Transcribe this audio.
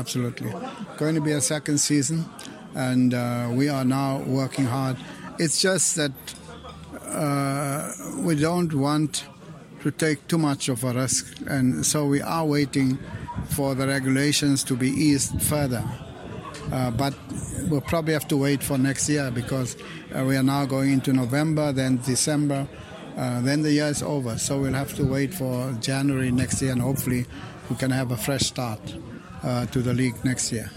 absolutely. Going to be a second season, and uh, we are now working hard. It's just that uh, we don't want to take too much of a risk, and so we are waiting for the regulations to be eased further. Uh, but we'll probably have to wait for next year because uh, we are now going into November, then December, uh, then the year is over. So we'll have to wait for January next year, and hopefully we can have a fresh start Uh, to the league next year.